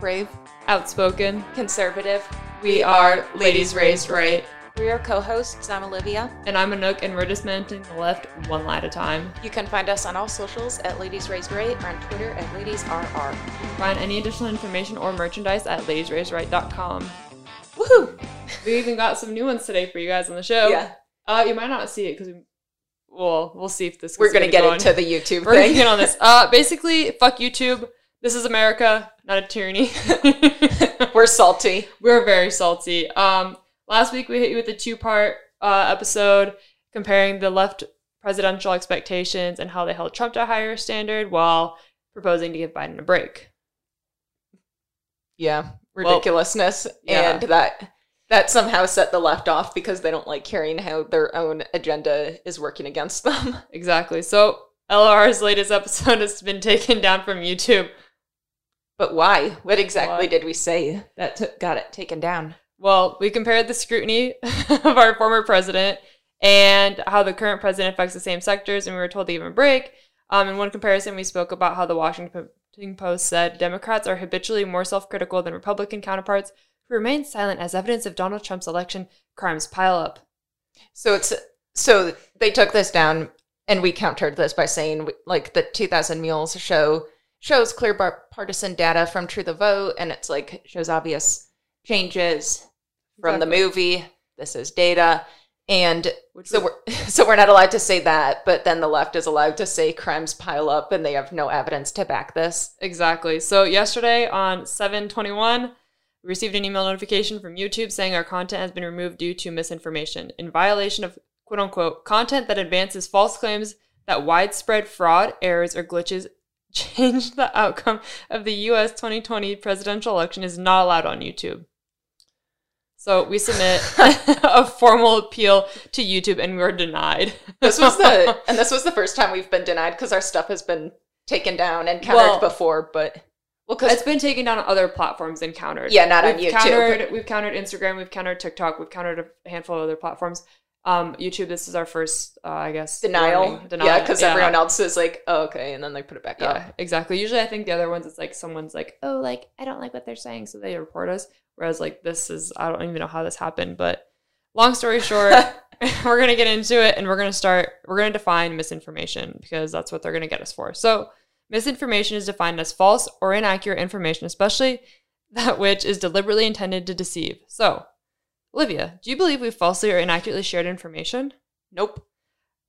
Brave, Outspoken. conservative. We are Ladies Raised Right. We are co-hosts. I'm Olivia. And I'm Anook, and we're dismantling the left one lie at a time. You can find us on all socials at Ladies Raised Right or on Twitter at LadiesRR. Find any additional information or merchandise at ladiesraisedright.com. Woohoo! We even got some new ones today for you guys on the show. Yeah, Uh, you might not see it because we, well, we'll see if this. we're is gonna get go into on. the YouTube We're gonna thing. get on this. Uh, basically, fuck YouTube. This is America, not a tyranny. we're salty. We're very salty. Um, last week we hit you with a two-part uh, episode comparing the left presidential expectations and how they held Trump to a higher standard while proposing to give Biden a break. Yeah, Well, ridiculousness, yeah. and that that somehow set the left off because they don't like hearing how their own agenda is working against them. Exactly. So LR's latest episode has been taken down from YouTube. But why? What exactly What? did we say that t- got it taken down? Well, we compared the scrutiny of our former president and how the current president affects the same sectors, and we were told to even break. Um, in one comparison, we spoke about how the Washington Post said Democrats are habitually more self critical than Republican counterparts who remain silent as evidence of Donald Trump's election crimes pile up. So it's so they took this down, and we countered this by saying like the 2000 Mules show shows clear bar- partisan data from True the Vote, and it's like shows obvious changes from the movie. This is data, and Which so was- we're so we're not allowed to say that, but then the left is allowed to say crimes pile up, and they have no evidence to back this. Exactly. So yesterday on 721, we received an email notification from YouTube saying our content has been removed due to misinformation in violation of quote unquote content that advances false claims that widespread fraud, errors, or glitches change the outcome of the US 2020 presidential election is not allowed on YouTube. So we submit a formal appeal to YouTube and we were denied. This was the and this was the first time we've been denied because our stuff has been taken down and countered Well- before, but well, It's because been taken down on other platforms and countered. Yeah, not on we've YouTube. Countered, we've countered Instagram, we've countered TikTok, we've countered a handful of other platforms. Um, YouTube, this is our first, uh, I guess, denial, warning. yeah, because everyone else is like, oh, okay, and then they put it back Yeah, up. exactly. Usually, I think the other ones, it's like someone's like, oh, like I don't like what they're saying, so they report us. Whereas, like this is, I don't even know how this happened, but long story short, we're gonna get into it, and we're gonna start. We're gonna define misinformation because that's what they're gonna get us for. So, misinformation is defined as false or inaccurate information, especially that which is deliberately intended to deceive. So, Olivia, do you believe we falsely or inaccurately shared information? Nope.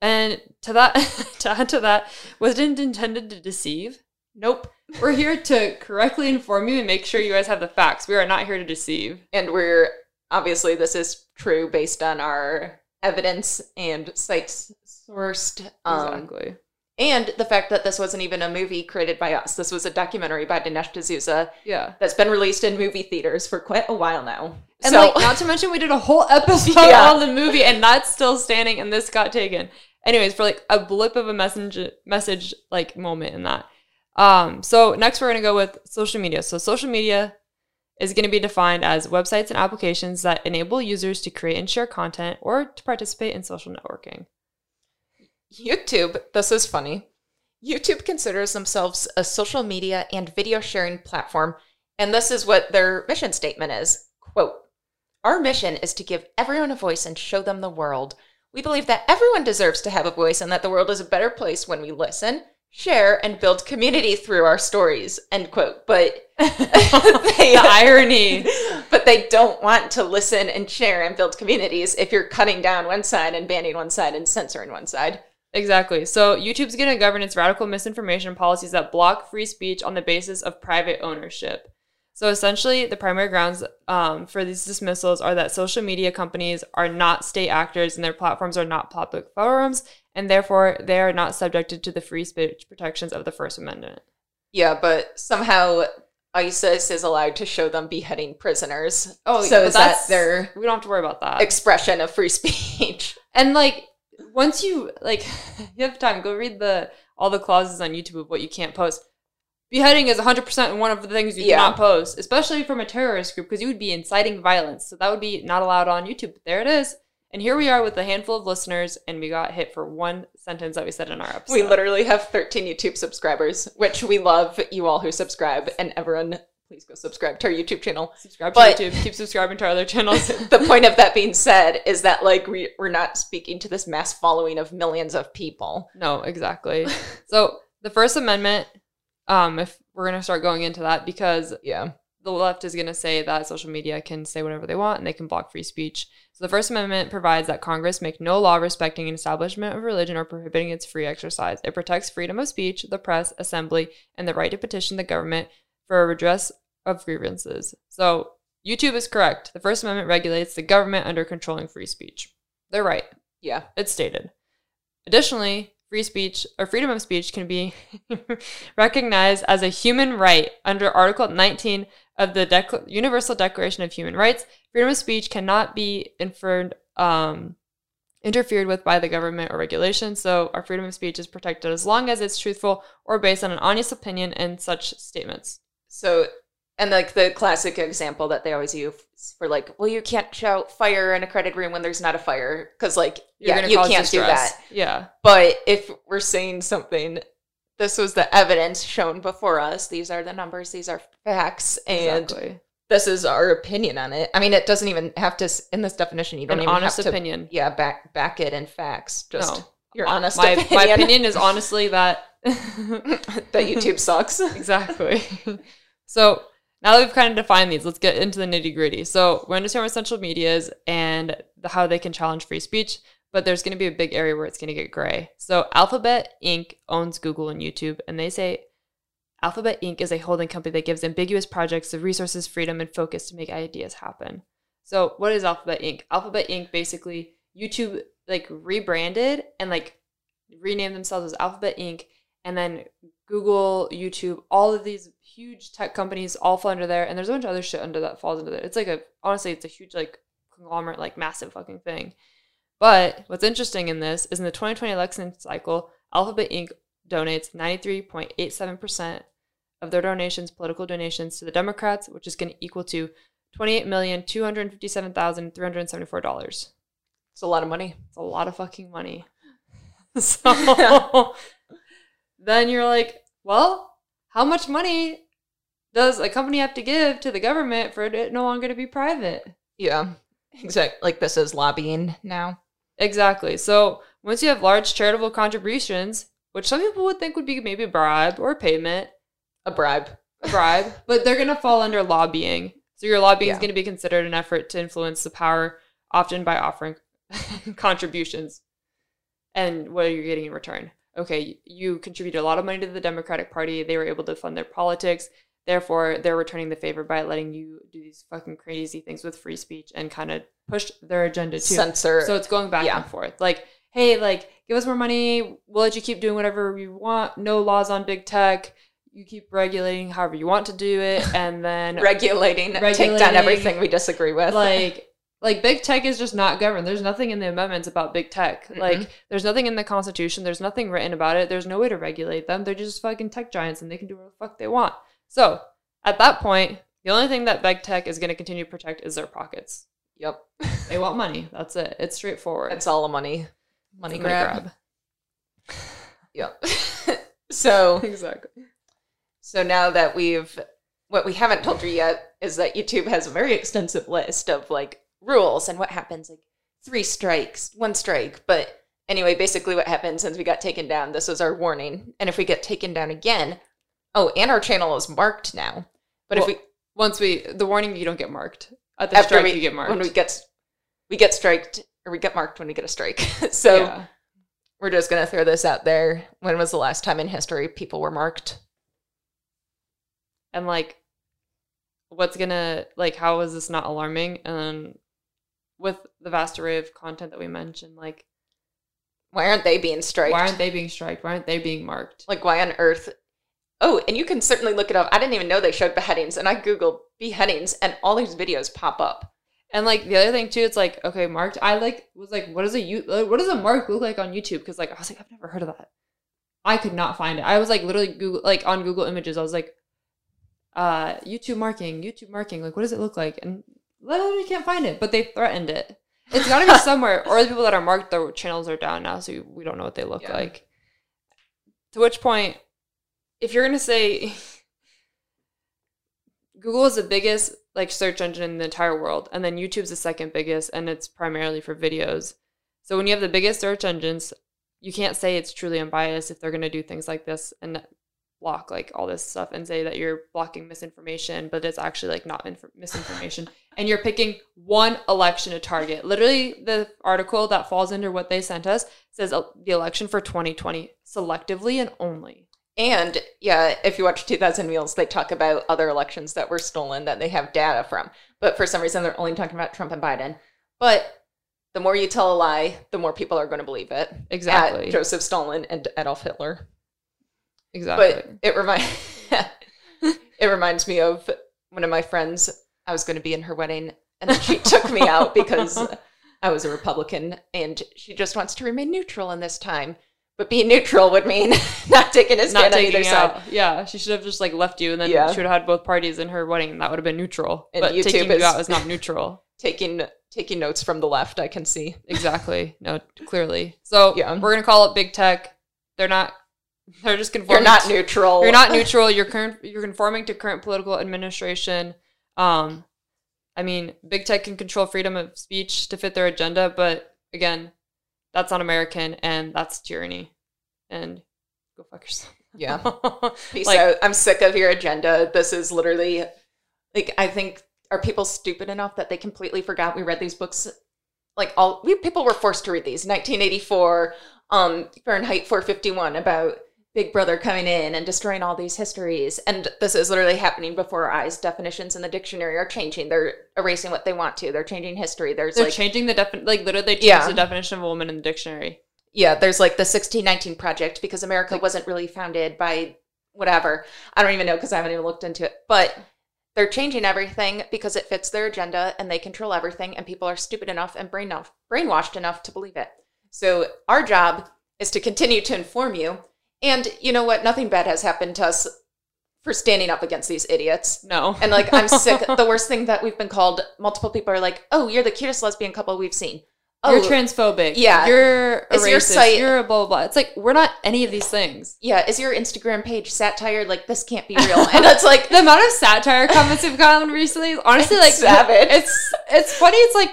And to that, to add to that, was it intended to deceive? Nope. We're here to correctly inform you and make sure you guys have the facts. We are not here to deceive. And we're obviously this is true based on our evidence and sites sourced. Um, exactly. And the fact that this wasn't even a movie created by us. This was a documentary by Dinesh D'Souza Yeah. that's been released in movie theaters for quite a while now. And so, like, not to mention, we did a whole episode Yeah. on the movie, and that's still standing, and this got taken. Anyways, for like a blip of a message, message like moment in that. Um, so next we're gonna go with social media. So social media is going to be defined as websites and applications that enable users to create and share content or to participate in social networking. YouTube, this is funny. YouTube considers themselves a social media and video sharing platform, and this is what their mission statement is. Quote, our mission is to give everyone a voice and show them the world. We believe that everyone deserves to have a voice and that the world is a better place when we listen, share, and build community through our stories. End quote. But they, the irony. but they don't want to listen and share and build communities if you're cutting down one side and banning one side and censoring one side. Exactly. So YouTube's going to govern its radical misinformation policies that block free speech on the basis of private ownership. So essentially, the primary grounds um, for these dismissals are that social media companies are not state actors and their platforms are not public forums, and therefore they are not subjected to the free speech protections of the First Amendment. Yeah, but somehow ISIS is allowed to show them beheading prisoners. Oh, so but is that that's- their We don't have to worry about that. expression of free speech? and like, once you like, you have time, go read the all the clauses on YouTube of what you can't post. Beheading is 100% one of the things you Yeah. cannot post, especially from a terrorist group, because you would be inciting violence. So that would be not allowed on YouTube. But there it is. And here we are with a handful of listeners, and we got hit for one sentence that we said in our episode. We literally have 13 YouTube subscribers, which we love you all who subscribe, and everyone, please go subscribe to our YouTube channel. subscribe but- to YouTube. Keep subscribing to our other channels. the point of that being said is that like we, we're not speaking to this mass following of millions of people. No, exactly. so the First Amendment, um, if we're gonna start going into that, because Yeah. the left is gonna say that social media can say whatever they want and they can block free speech. So the First Amendment provides that Congress make no law respecting an establishment of religion or prohibiting its free exercise. It protects freedom of speech, the press, assembly, and the right to petition the government for a redress of grievances. So YouTube is correct. The First Amendment regulates the government under controlling free speech. They're right. Yeah. It's stated. Additionally, free speech or freedom of speech can be recognized as a human right under Article 19 of the Universal Declaration of Human Rights. Freedom of speech cannot be inferred, um, interfered with by the government or regulation. So, our freedom of speech is protected as long as it's truthful or based on an honest opinion and such statements. So, and like the classic example that they always use for like, well, you can't shout fire in a crowded room when there's not a fire because like, You're yeah, you can't do that. Yeah. But if we're saying something, this was the evidence shown before us. These are the numbers. These are facts, and Exactly. this is our opinion on it. I mean, it doesn't even have to in this definition. You don't An even honest have to, opinion. Yeah, back back it in facts. Just No. your honest my, opinion. my opinion is honestly that that YouTube sucks. exactly. so now that we've kind of defined these, let's get into the nitty gritty. So we understand what social media is and the, how they can challenge free speech, but there's going to be a big area where it's going to get gray. So Alphabet Inc. owns Google and YouTube, and they say Alphabet Inc. is a holding company that gives ambiguous projects the resources, freedom, and focus to make ideas happen. So what is Alphabet Inc? Alphabet Inc. basically YouTube like rebranded and like renamed themselves as Alphabet Inc. And then Google, YouTube, all of these huge tech companies all fall under there, and there's a bunch of other shit under that falls under there. It's like a honestly, it's a huge like conglomerate, like massive fucking thing. But what's interesting in this is in the 2020 election cycle, Alphabet Inc. donates 93.87% of their donations, political donations, to the Democrats, which is going to equal to $28,257,374. It's a lot of money. It's a lot of fucking money. So then you're like, well, how much money does a company have to give to the government for it no longer to be private? Yeah, exactly. Like this is lobbying now. Exactly. So once you have large charitable contributions, which some people would think would be maybe a bribe or a payment, A bribe. a bribe, but they're going to fall under lobbying. So your lobbying is going to be considered an effort to influence the power, often by offering contributions. And what are you getting in return? Okay, you contributed a lot of money to the Democratic Party. They were able to fund their politics. Therefore, they're returning the favor by letting you do these fucking crazy things with free speech and kind of push their agenda too. Censor. So it's going back Yeah. and forth. Like, hey, like, give us more money. We'll let you keep doing whatever you want. No laws on big tech. You keep regulating however you want to do it. And then, regulating, take down everything we disagree with. like, like big tech is just not governed. There's nothing in the amendments about big tech. Mm-mm. Like, there's nothing in the Constitution. There's nothing written about it. There's no way to regulate them. They're just fucking tech giants and they can do whatever the fuck they want. So, at that point, the only thing that big tech is going to continue to protect is their pockets. yep, They want money. That's it. It's straightforward. it's all a money, money Money grab. Yep. so, exactly. so now that we've, what we haven't told you yet is that YouTube has a very extensive list of like rules and what happens, like three strikes, one strike. But anyway, basically, what happened since we got taken down, this is our warning. And if we get taken down again, oh, and our channel is marked now. But Well, if we Once we the warning, you don't get marked. At the after strike, we you get marked. when we get we get striked or we get marked when we get a strike. so Yeah. we're just gonna throw this out there. When was the last time in history people were marked? and like, what's gonna like? How is this not alarming? And with the vast array of content that we mentioned, like, Why aren't they being striked? why aren't they being striked? Why aren't they being marked? like why on earth? Oh, and you can certainly look it up. I didn't even know they showed beheadings, and I googled beheadings, and all these videos pop up. And like the other thing too, it's like okay, marked. I like was like, what does a you? What does a mark look like on YouTube? Because like I was like, I've never heard of that. I could not find it. I was like literally Google like on Google Images. I was like, uh, YouTube marking, YouTube marking. Like, what does it look like? And literally can't find it. But they threatened it. It's got to be somewhere, or the people that are marked, their channels are down now, so we don't know what they look Yeah. like. To which point, if you're gonna say Google is the biggest like search engine in the entire world, and then YouTube's the second biggest, and it's primarily for videos. So when you have the biggest search engines, you can't say it's truly unbiased if they're gonna do things like this and block like all this stuff and say that you're blocking misinformation, but it's actually like not inf- misinformation. and you're picking one election to target. Literally, the article that falls under what they sent us says uh, the election for 2020 selectively and only. And yeah, if you watch 2000 Mules, they talk about other elections that were stolen that they have data from. But for some reason, they're only talking about Trump and Biden. But the more you tell a lie, the more people are going to believe it. Exactly. At Joseph Stalin and Adolf Hitler. Exactly. But it remind it reminds me of one of my friends. I was going to be in her wedding, and then she took me out because I was a Republican, and she just wants to remain neutral in this time. But being neutral would mean not taking a stand not on either it side. Yeah, she should have just like left you, and then Yeah. she would have had both parties in her wedding, and that would have been neutral. And but YouTube taking is- you out is not neutral. Taking taking notes from the left, I can see. exactly. No, clearly. So Yeah. we're gonna call it big tech. They're not. They're just conforming. You're not to- neutral. You're not neutral. You're current. You're conforming to current political administration. Um, I mean, big tech can control freedom of speech to fit their agenda, but again, that's not American, and that's tyranny. And go fuck yourself. Yeah. Like- out. I'm sick of your agenda. This is literally like I think are people stupid enough that they completely forgot we read these books like all we people were forced to read these 1984 um Fahrenheit 451 about Big Brother coming in and destroying all these histories and this is literally happening before our eyes definitions in the dictionary are changing they're erasing what they want to they're changing history there's They're like changing the defin like literally they changed Yeah. the definition of a woman in the dictionary. yeah, there's like the 1619 project because America wasn't really founded by whatever. I don't even know because I haven't even looked into it. But they're changing everything because it fits their agenda and they control everything and people are stupid enough and brain enough, brainwashed enough to believe it. So our job is to continue to inform you. And you know what? Nothing bad has happened to us for standing up against these idiots. No, And like I'm sick. the worst thing that we've been called, multiple people are like, "Oh, you're the cutest lesbian couple we've seen." Oh, you're transphobic. yeah. you're a Is your racist. site- You're a blah blah blah. It's like we're not any of these things. yeah, is your Instagram page satire? Like this can't be real. And it's like The amount of satire comments we've gotten recently, honestly, like savage. It's it's funny. It's like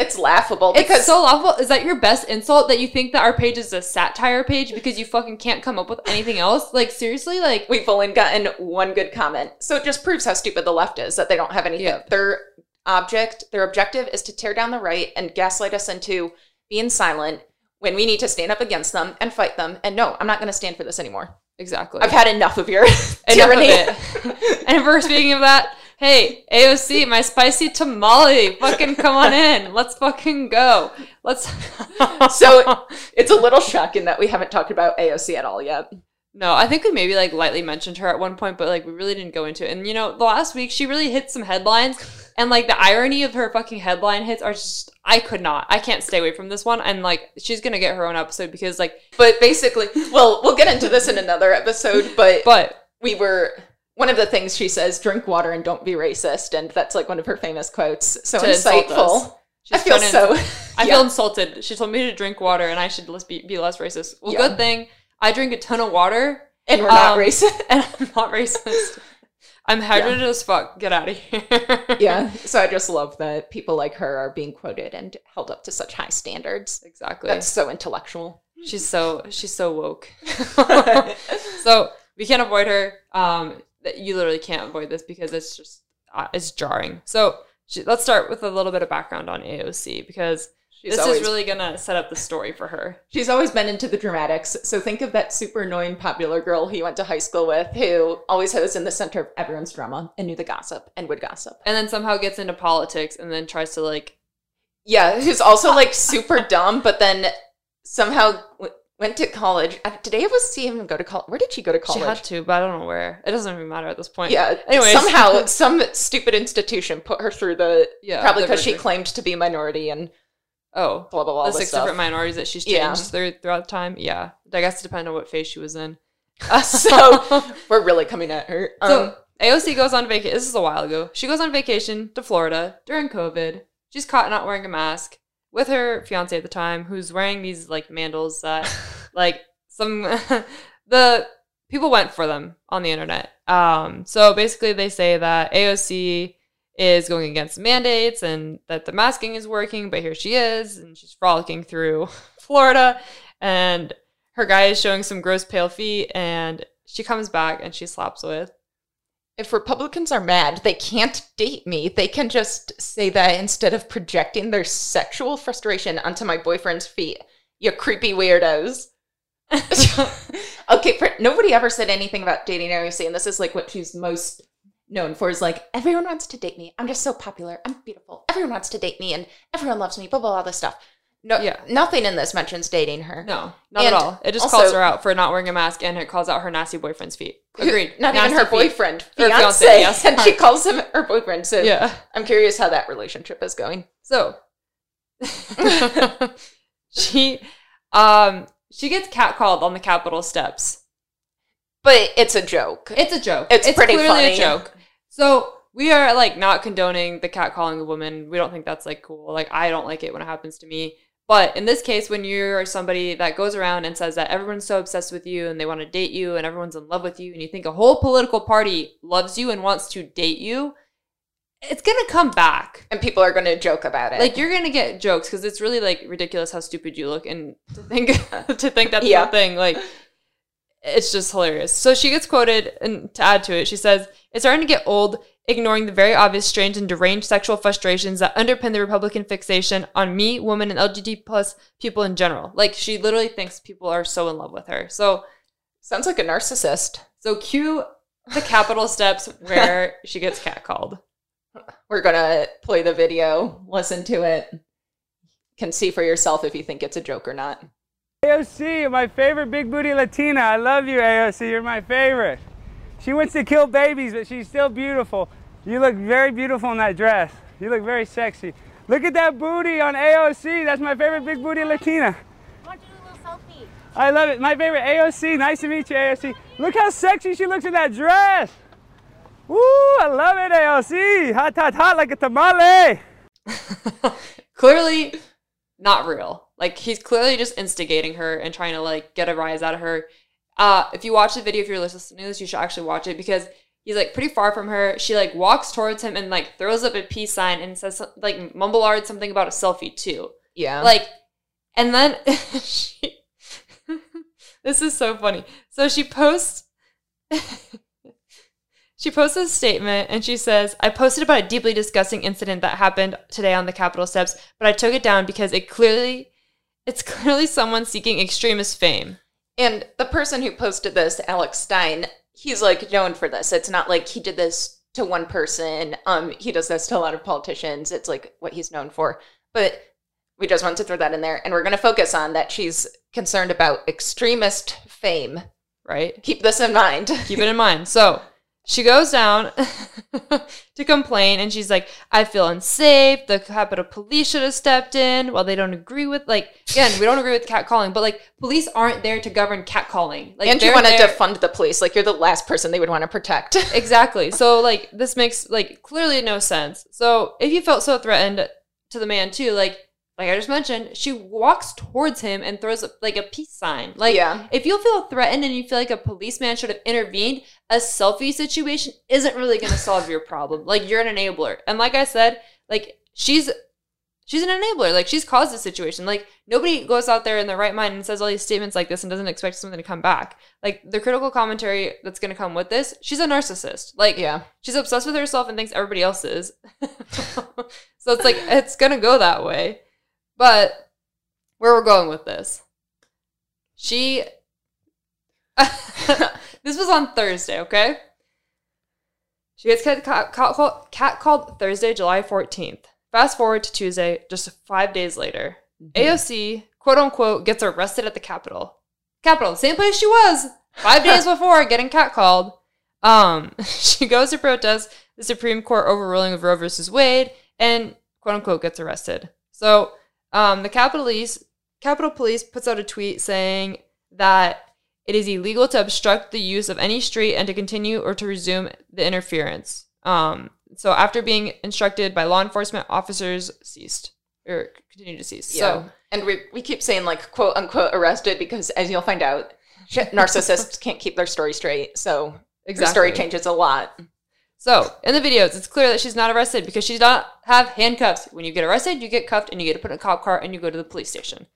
it's laughable it's so laughable. Is that your best insult that you think that our page is a satire page because you fucking can't come up with anything else? Like seriously, like we've only gotten one good comment. So it just proves how stupid the left is that they don't have anything. Yep. Their object, their objective is to tear down the right and gaslight us into being silent when we need to stand up against them and fight them. And no, I'm not going to stand for this anymore. exactly. I've had enough of your Enough of it. and we're speaking of that, hey, AOC, my spicy tamale, fucking come on in. Let's fucking go. Let's. So- it's a little shocking that we haven't talked about AOC at all yet. no, I think we maybe like lightly mentioned her at one point, but like we really didn't go into it. And you know, the last week she really hit some headlines, and like the irony of her fucking headline hits are just. I could not. I can't stay away from this one. And like, she's gonna get her own episode because like, But basically, well, we'll get into this in another episode, but but we were one of the things she says drink water and don't be racist and that's like one of her famous quotes so To insightful i feel so I yeah. feel insulted. She told me to drink water, and I should be, be less racist. Well, Yeah. good thing I drink a ton of water, and we're not um, racist and I'm not racist. I'm hydrated as fuck. Get out of here. yeah so i just love that people like her are being quoted and held up to such high standards exactly. that's so intellectual she's so she's so woke. so we can't avoid her. Um, that you literally can't avoid this because it's just uh, it's jarring. So she, let's start with a little bit of background on AOC because she's this always is really gonna set up the story for her. she's always been into the dramatics so think of that super annoying popular girl he went to high school with who always was in the center of everyone's drama and knew the gossip and would gossip And then somehow gets into politics and then tries to like Yeah, who's also like super dumb, but then somehow went to college. Uh, Did AOC him go to college? Where did she go to college? She had to, but I don't know where. It doesn't even matter at this point. yeah. Anyways. somehow some stupid institution put her through the yeah. probably because she claimed to be minority and Oh, blah blah blah. the this six stuff. different minorities that she's changed Yeah. through, throughout time. Yeah, I guess it depends on what phase she was in. so we're really coming at her. Um, So AOC goes on vacation. This is a while ago. She goes on vacation to Florida during COVID. She's caught not wearing a mask. With her fiance at the time, who's wearing these like mandals that like some the people went for them on the internet. Um, so basically, they say that AOC is going against mandates and that the masking is working, but here she is and she's frolicking through Florida and her guy is showing some gross pale feet and she comes back and she slaps with. If Republicans are mad, they can't date me. They can just say that instead of projecting their sexual frustration onto my boyfriend's feet. You creepy weirdos. okay, for, nobody ever said anything about dating AOC, and this is like what she's most known for is like, everyone wants to date me. I'm just so popular. I'm beautiful. Everyone wants to date me, and everyone loves me, blah, blah, all this stuff. No, Yeah. nothing in this mentions dating her. No, not And at all. It just also- calls her out for not wearing a mask and it calls out her nasty boyfriend's feet. Agreed. Not Nasty even her feet. boyfriend, fiance, fiance, yes. and she calls him her boyfriend. So Yeah. I'm curious how that relationship is going. So she um she gets catcalled on the Capitol steps. But it's a joke. It's a joke. It's pretty clearly funny. a joke. So we are like not condoning the catcalling of women. We don't think that's like cool. Like I don't like it when it happens to me. But in this case, when you're somebody that goes around and says that everyone's so obsessed with you and they want to date you and everyone's in love with you and you think a whole political party loves you and wants to date you, it's gonna come back. and people are going to joke about it. Like you're gonna get jokes because it's really like ridiculous how stupid you look and to think to think that's Yeah. the thing. Like it's just hilarious. So she gets quoted, and to add to it, she says, "It's starting to get old." Ignoring the very obvious, strange, and deranged sexual frustrations that underpin the Republican fixation on me, women, and LGBT plus people in general. Like she literally thinks people are so in love with her. So, sounds like a narcissist. so cue the Capitol steps where she gets catcalled. We're going to play the video, listen to it. Can see for yourself if you think it's a joke or not. AOC, my favorite big booty Latina. I love you, AOC. You're my favorite. She wants to kill babies, but she's still beautiful. You look very beautiful in that dress. You look very sexy. Look at that booty on AOC. That's my favorite big booty Latina. want to do a little selfie. I love it. My favorite AOC. Nice to meet you, AOC. Look how sexy she looks in that dress. Woo, I love it, AOC. Hot, hot, hot like a tamale. clearly not real. Like he's clearly just instigating her and trying to like get a rise out of her. Uh, if you watch the video, if you're listening to this, you should actually watch it because he's like pretty far from her. She like walks towards him and like throws up a peace sign and says like mumble art something about a selfie too. Yeah. Like, and then she. this is so funny. So she posts. she posts a statement and she says, "I posted about a deeply disgusting incident that happened today on the Capitol steps, but I took it down because it clearly, it's clearly someone seeking extremist fame." And the person who posted this, Alex Stein, he's like known for this. It's not like he did this to one person. Um, he does this to a lot of politicians. It's like what he's known for. But we just want to throw that in there, and we're going to focus on that she's concerned about extremist fame. Right? Keep this in mind. Keep it in mind. So she goes down to complain and she's like, I feel unsafe. The Capitol Police should have stepped in. Well, they don't agree with, like, again, we don't agree with catcalling, but like, police aren't there to govern catcalling. Like, and you want to defund the police, like you're the last person they would want to protect. Exactly. So, like, this makes, like, clearly no sense. So, if you felt so threatened to the man, too, like, like I just mentioned, she walks towards him and throws like a peace sign. Like, Yeah. if you feel threatened and you feel like a policeman should have intervened, a selfie situation isn't really going to solve your problem. Like, you're an enabler. And like I said, like she's she's an enabler. Like she's caused this situation. Like nobody goes out there in their right mind and says all these statements like this and doesn't expect something to come back. Like the critical commentary that's going to come with this, she's a narcissist. Like yeah. she's obsessed with herself and thinks everybody else is. so it's like it's gonna go that way. But where we're going with this, she. this was on Thursday, okay? She gets cat, cat, cat, cat called Thursday, July 14th. Fast forward to Tuesday, just five days later. AOC, quote unquote, gets arrested at the Capitol. Capitol, same place she was five days before getting catcalled. Um, she goes to protest the Supreme Court overruling of Roe versus Wade and quote unquote gets arrested. So, um, the Capitol Police, Capitol Police puts out a tweet saying that it is illegal to obstruct the use of any street and to continue or to resume the interference. Um, so after being instructed by law enforcement, officers ceased. or continue deceased. Yeah. So and we, we keep saying like quote unquote arrested because as you'll find out, narcissists can't keep their story straight. So the story changes a lot. So in the videos, it's clear that she's not arrested because she does not have handcuffs. When you get arrested, you get cuffed and you get to put in a cop car and you go to the police station.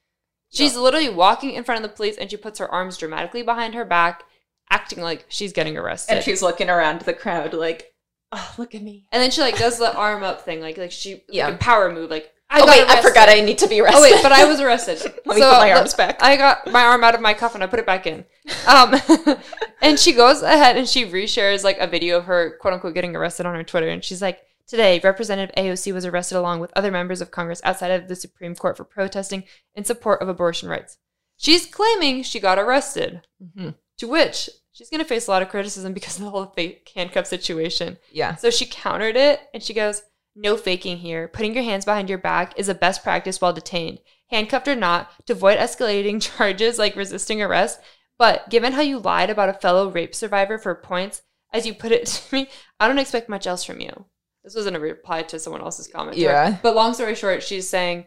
She's literally walking in front of the police and she puts her arms dramatically behind her back, acting like she's getting arrested. And she's looking around the crowd like, oh, look at me. And then she like does the arm up thing, like like she Yeah. like a power move, like I oh, wait, I forgot I need to be arrested. Oh wait, but I was arrested. Let me put my arms back. I got my arm out of my cuff and I put it back in. Um, and she goes ahead and she reshares like a video of her quote unquote getting arrested on her Twitter, and she's like, "Today, Representative AOC was arrested along with other members of Congress outside of the Supreme Court for protesting in support of abortion rights." She's claiming she got arrested, Mhm. to which she's going to face a lot of criticism because of the whole fake handcuff situation. Yeah. So she countered it and she goes, No faking here. Putting your hands behind your back is a best practice while detained, handcuffed or not, to avoid escalating charges like resisting arrest. But given how you lied about a fellow rape survivor for points, as you put it to me, I don't expect much else from you. This wasn't a reply to someone else's comment. Yeah. But long story short, she's saying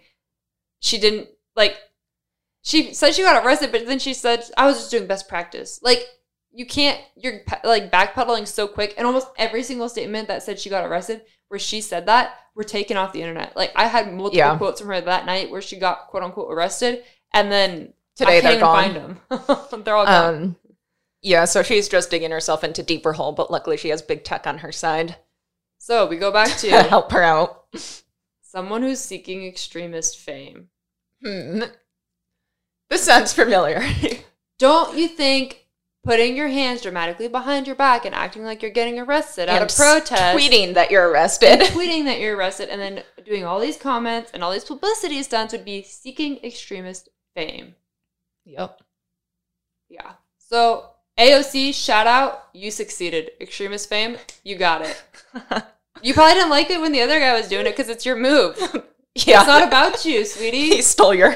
she didn't like she said she got arrested, but then she said I was just doing best practice. Like you can't you're like backpedaling so quick, and almost every single statement that said she got arrested, where she said that, were taken off the internet. Like I had multiple Yeah. quotes from her that night where she got quote unquote arrested, and then Today I can't they're them. they're all gone. Um, yeah, so she's just digging herself into deeper hole, but luckily she has big tech on her side so we go back to to help her out. someone who's seeking extremist fame. Hmm. This sounds familiar. Don't you think putting your hands dramatically behind your back and acting like you're getting arrested at And a protest, tweeting that you're arrested. tweeting that you're arrested, and then doing all these comments and all these publicity stunts would be seeking extremist fame? Yep. Yeah. So AOC, shout out, you succeeded. Extremist fame, you got it. You probably didn't like it when the other guy was doing it because it's your move. yeah. It's not about you, sweetie. he stole your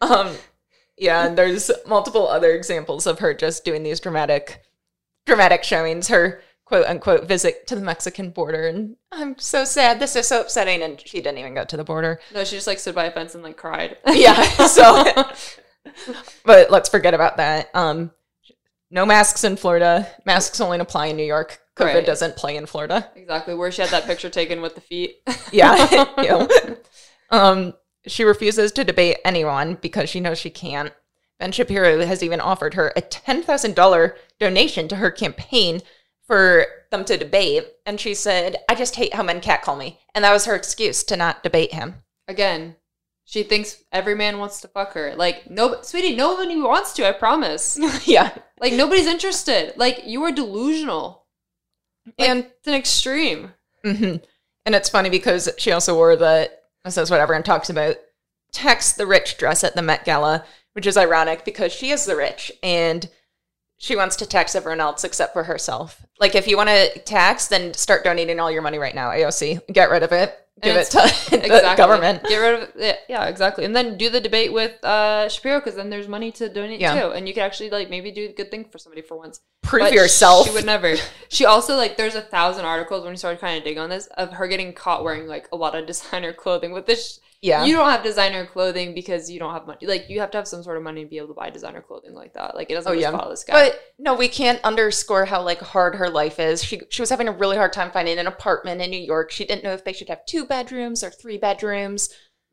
um yeah and there's multiple other examples of her just doing these dramatic dramatic showings her quote unquote visit to the mexican border and i'm so sad this is so upsetting and she didn't even go to the border no, she just like stood by a fence and like cried. yeah so but let's forget about that um no masks in florida masks only apply in new york covid Right. doesn't play in florida exactly. Where she had that picture taken with the feet. Yeah. Um, she refuses to debate anyone because she knows she can't. Ben Shapiro has even offered her a $10,000 donation to her campaign for them to debate. And she said, I just hate how men catcall me. And that was her excuse to not debate him. Again, she thinks every man wants to fuck her. Like, no, sweetie, nobody wants to. I promise. yeah. Like, nobody's interested. Like, you are delusional. Like, And it's an extreme. hmm And it's funny because she also wore the, is what everyone talks about, tax the rich dress at the Met Gala, which is ironic because she is the rich and she wants to tax everyone else except for herself. Like, if you want to tax, then start donating all your money right now, AOC. Get rid of it. Give it to the government. Get rid of it. Yeah, exactly. And then do the debate with uh, Shapiro because then there's money to donate Yeah. too, and you could actually like maybe do a good thing for somebody for once. Prove But yourself. She would never. She also like there's a thousand articles when you started kind of dig on this of her getting caught wearing like a lot of designer clothing. With this, yeah. you don't have designer clothing because you don't have money. Like you have to have some sort of money to be able to buy designer clothing like that. Like it doesn't Oh, just yeah. follow this guy. But no, we can't underscore how like hard her life is. She she was having a really hard time finding an apartment in New York. She didn't know if they should have two bedrooms or three bedrooms.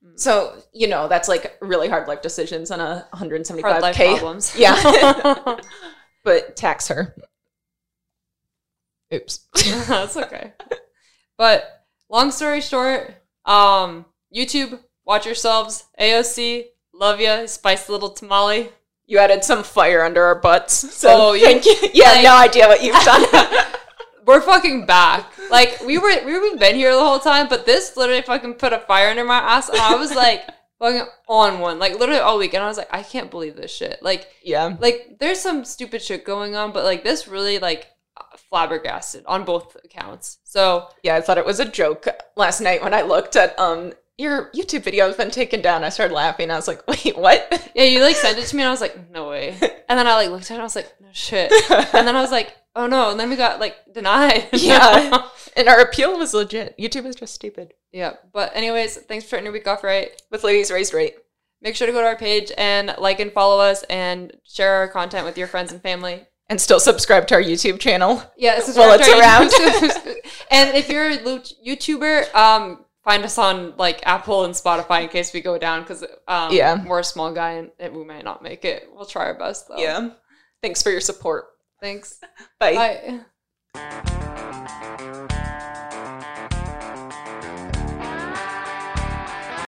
Mm. So you know that's like really hard life decisions on a 175k. problems. Yeah, but tax her. Oops. That's okay. But long story short, um, YouTube, watch yourselves. AOC, love ya. Spice little tamale. You added some fire under our butts. So Oh, you- thank you. Yeah, like- no idea what you've done. We're fucking back. Like we were, we we've been here the whole time, but this literally fucking put a fire under my ass, and I was like fucking on one, like literally all week, and I was like, I can't believe this shit. Like, yeah. like there's some stupid shit going on, but like this really like flabbergasted on both accounts. So Yeah, I thought it was a joke last night when I looked at um your YouTube video has been taken down. I started laughing. I was like, wait, what? Yeah, you like sent it to me and I was like, no way. And then I like looked at it and I was like, no shit. And then I was like, oh no. And then we got like denied. Yeah. And our appeal was legit. YouTube is just stupid. Yeah. But anyways, thanks for starting your week off right. With ladies raised right. Make sure to go to our page and like and follow us and share our content with your friends and family. And still subscribe to our YouTube channel. Yeah, this is While it's around. and if you're a YouTuber, um, find us on like Apple and Spotify in case we go down because um, Yeah. we're a small guy and we might not make it. We'll try our best though. Yeah. Thanks for your support. Thanks. Bye. Bye.